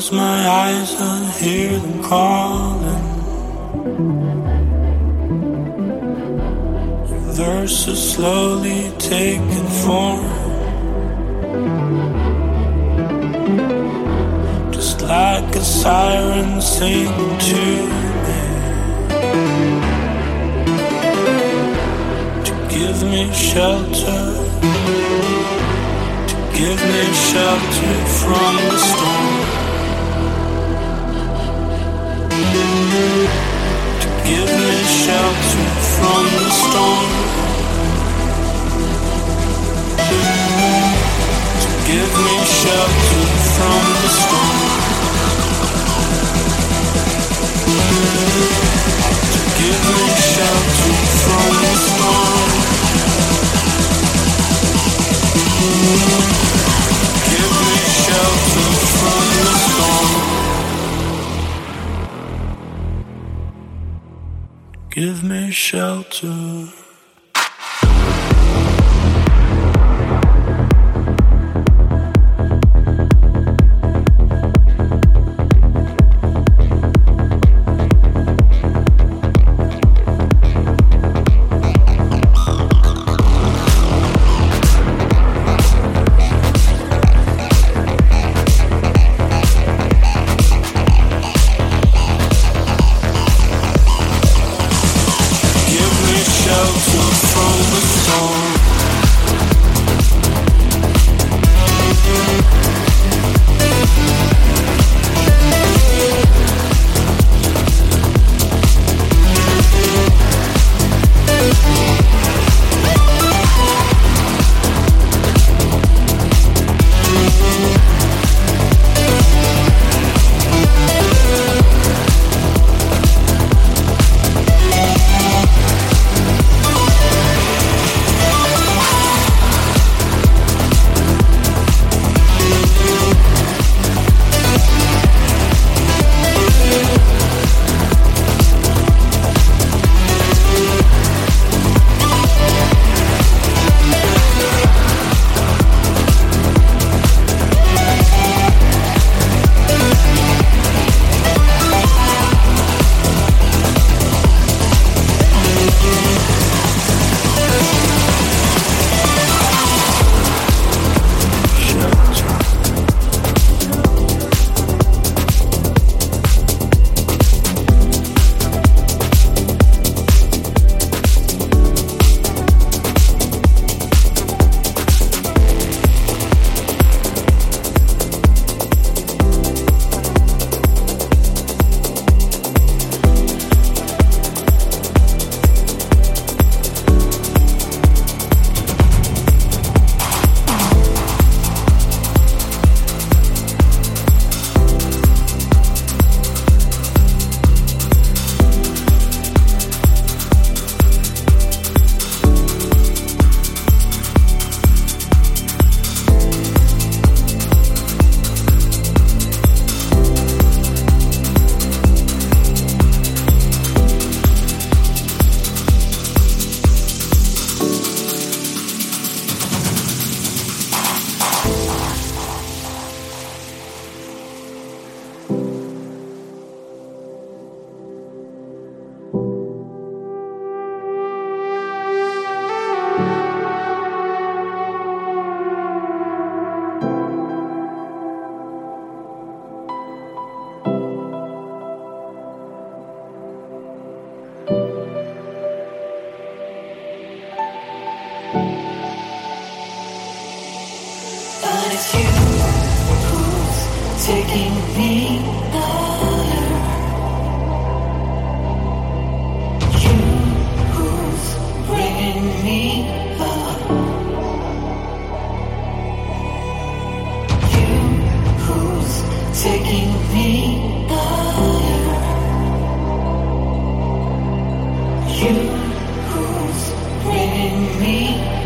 close my eyes, I hear them calling. Verses slowly taking form. Just like a siren singing to me. To give me shelter. To give me shelter from the storm. To give me shelter from the storm. To give me shelter from the storm. To give me shelter from the storm. Give me shelter from the storm. Give me shelter. me.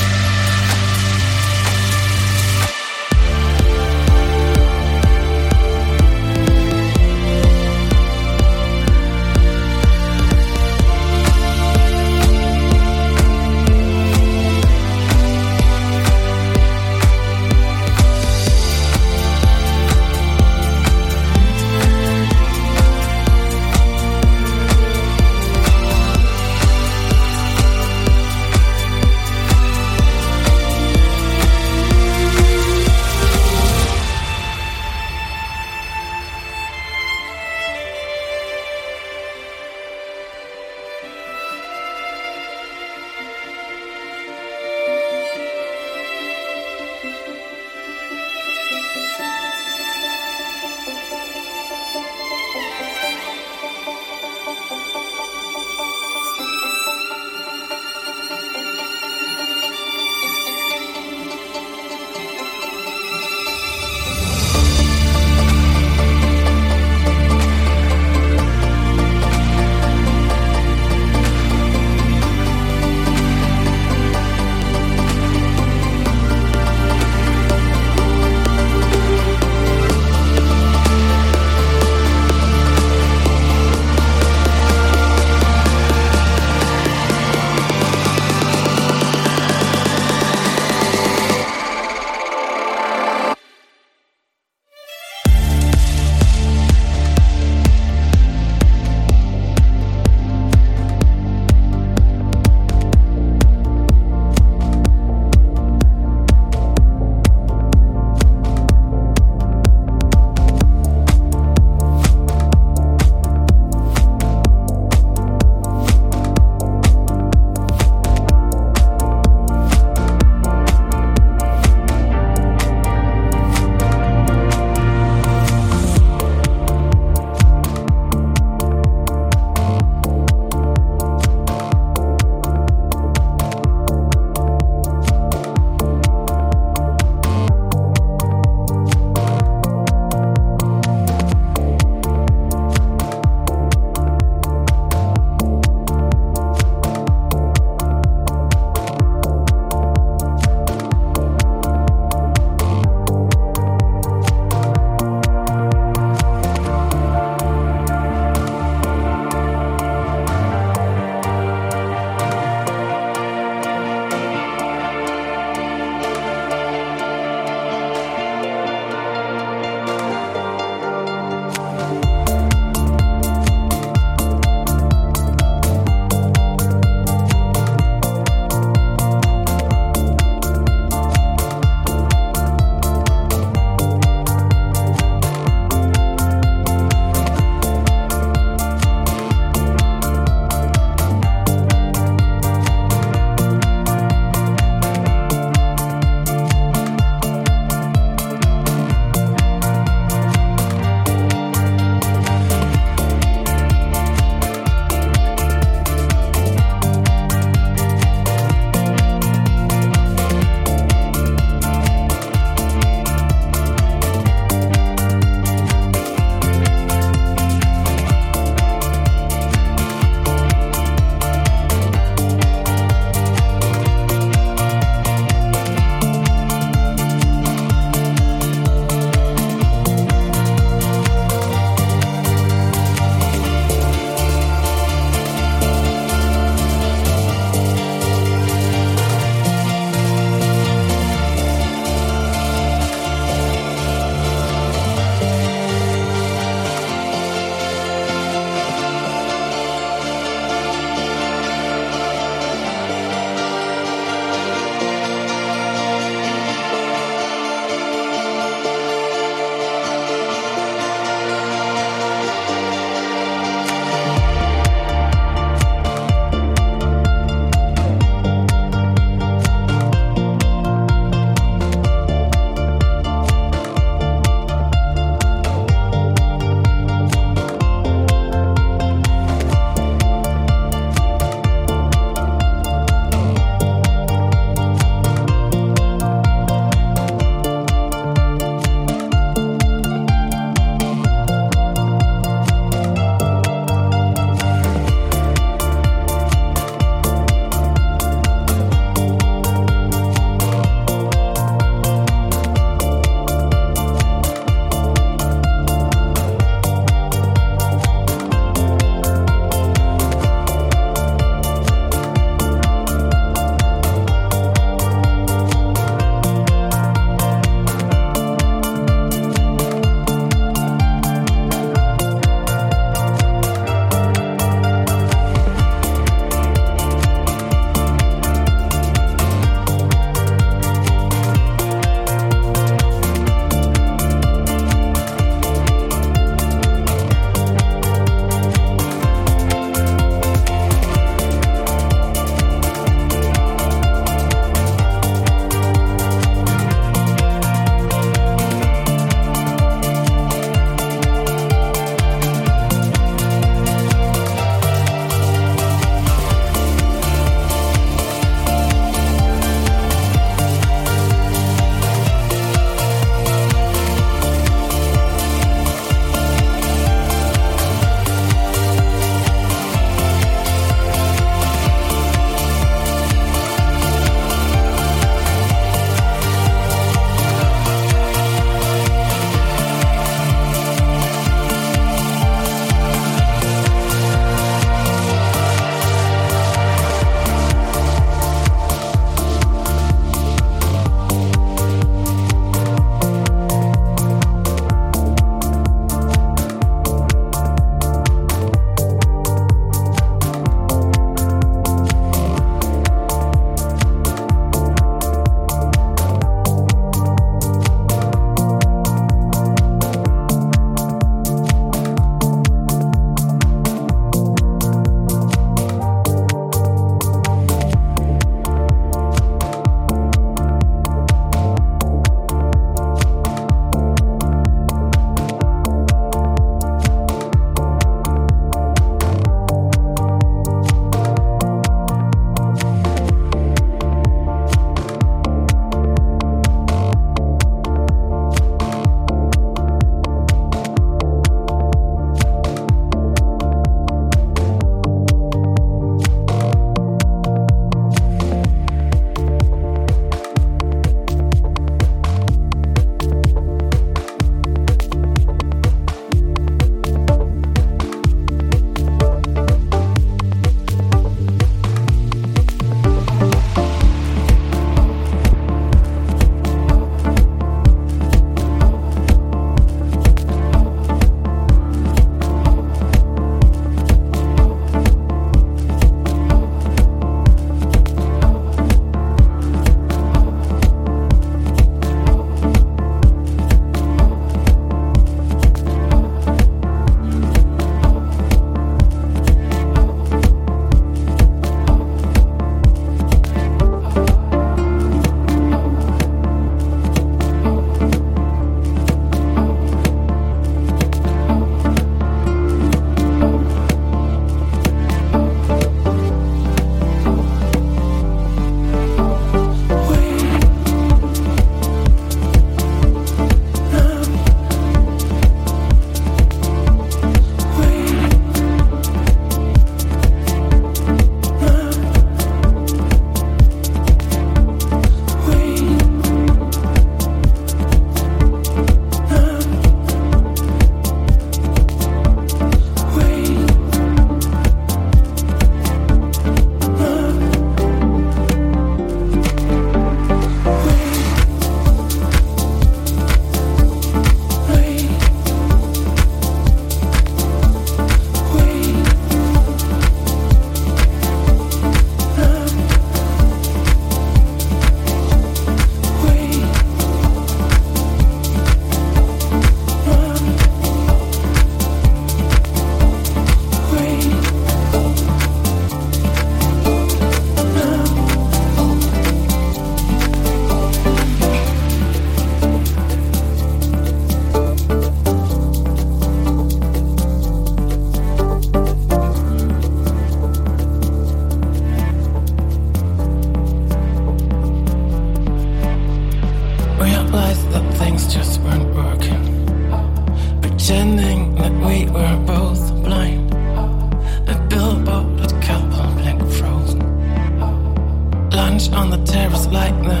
lunch on the terrace like the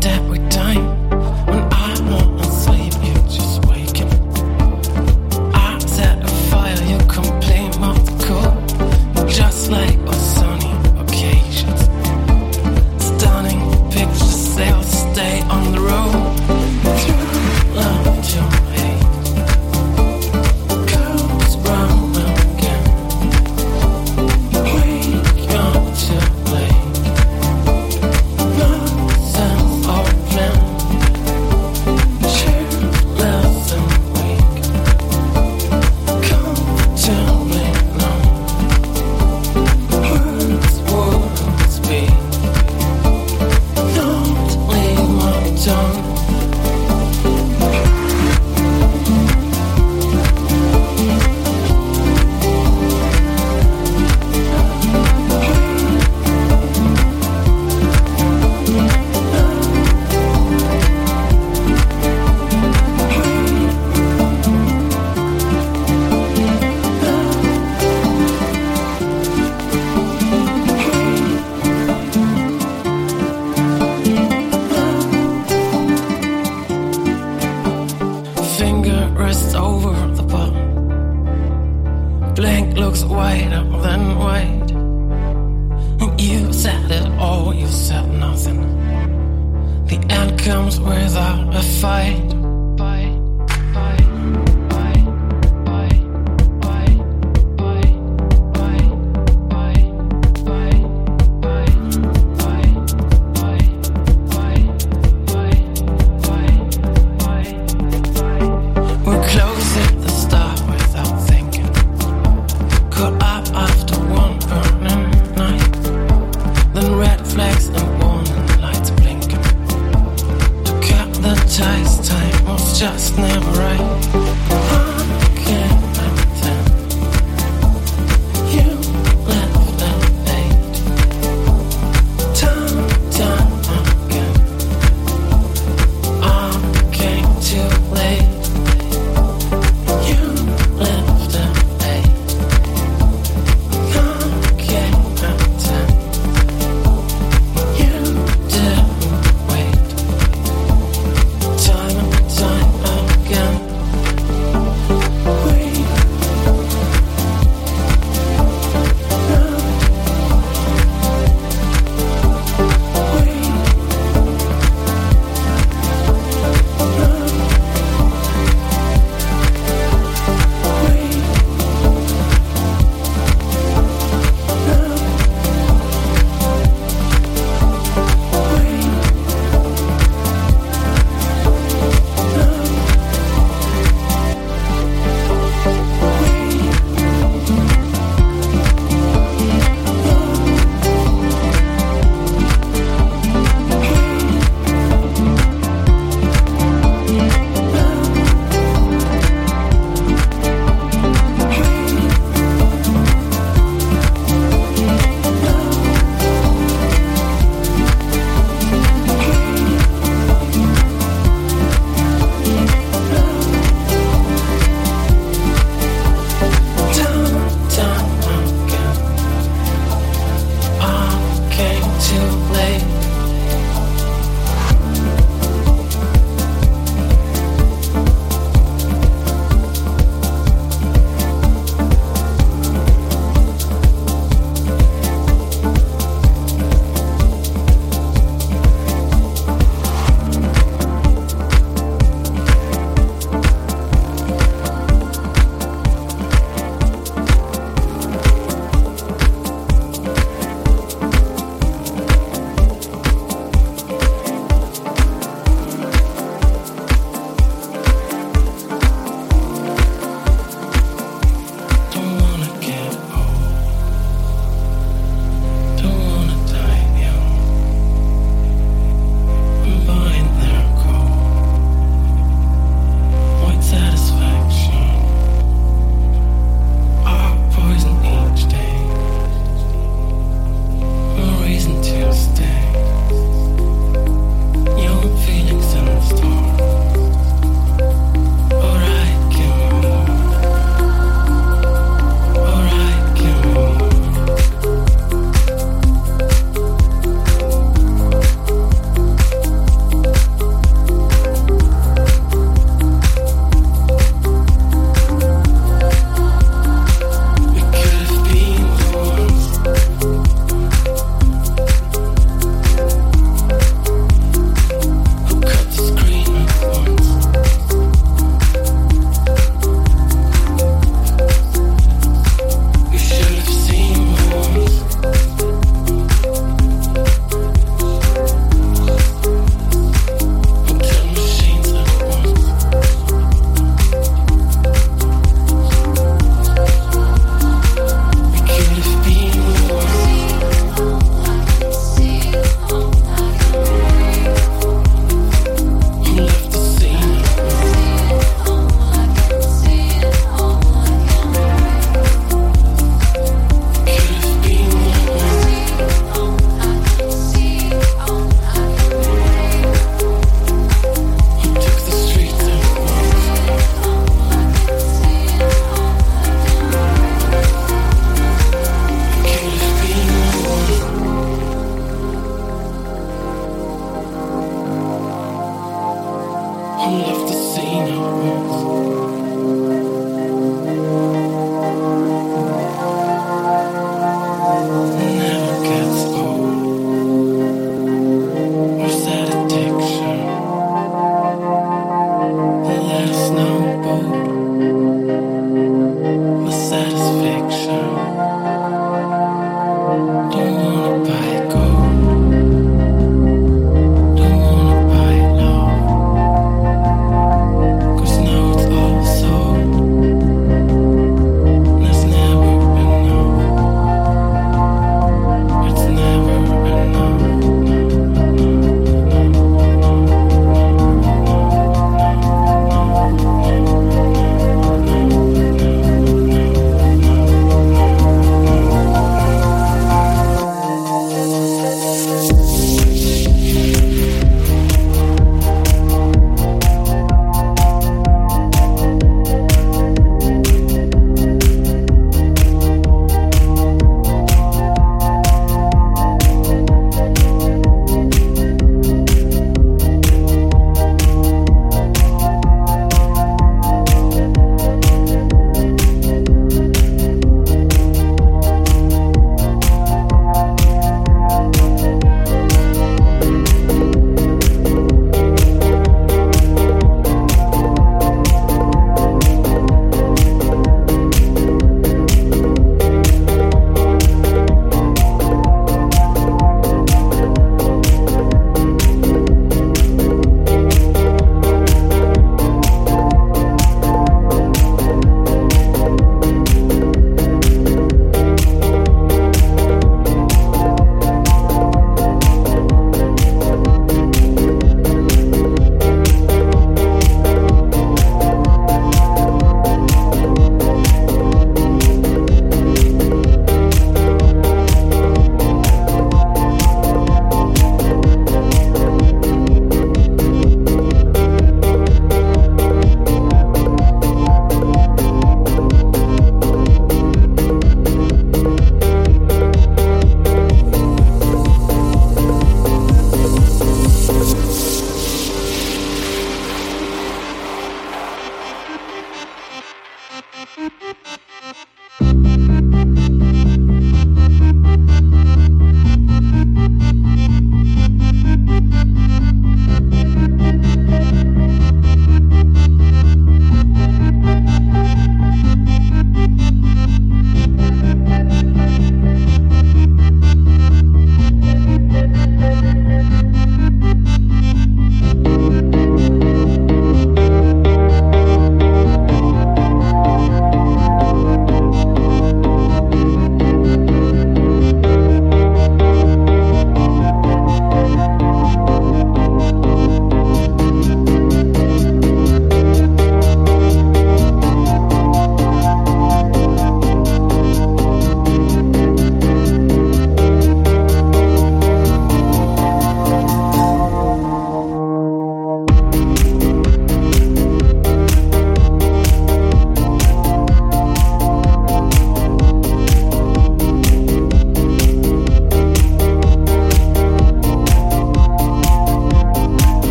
debut time.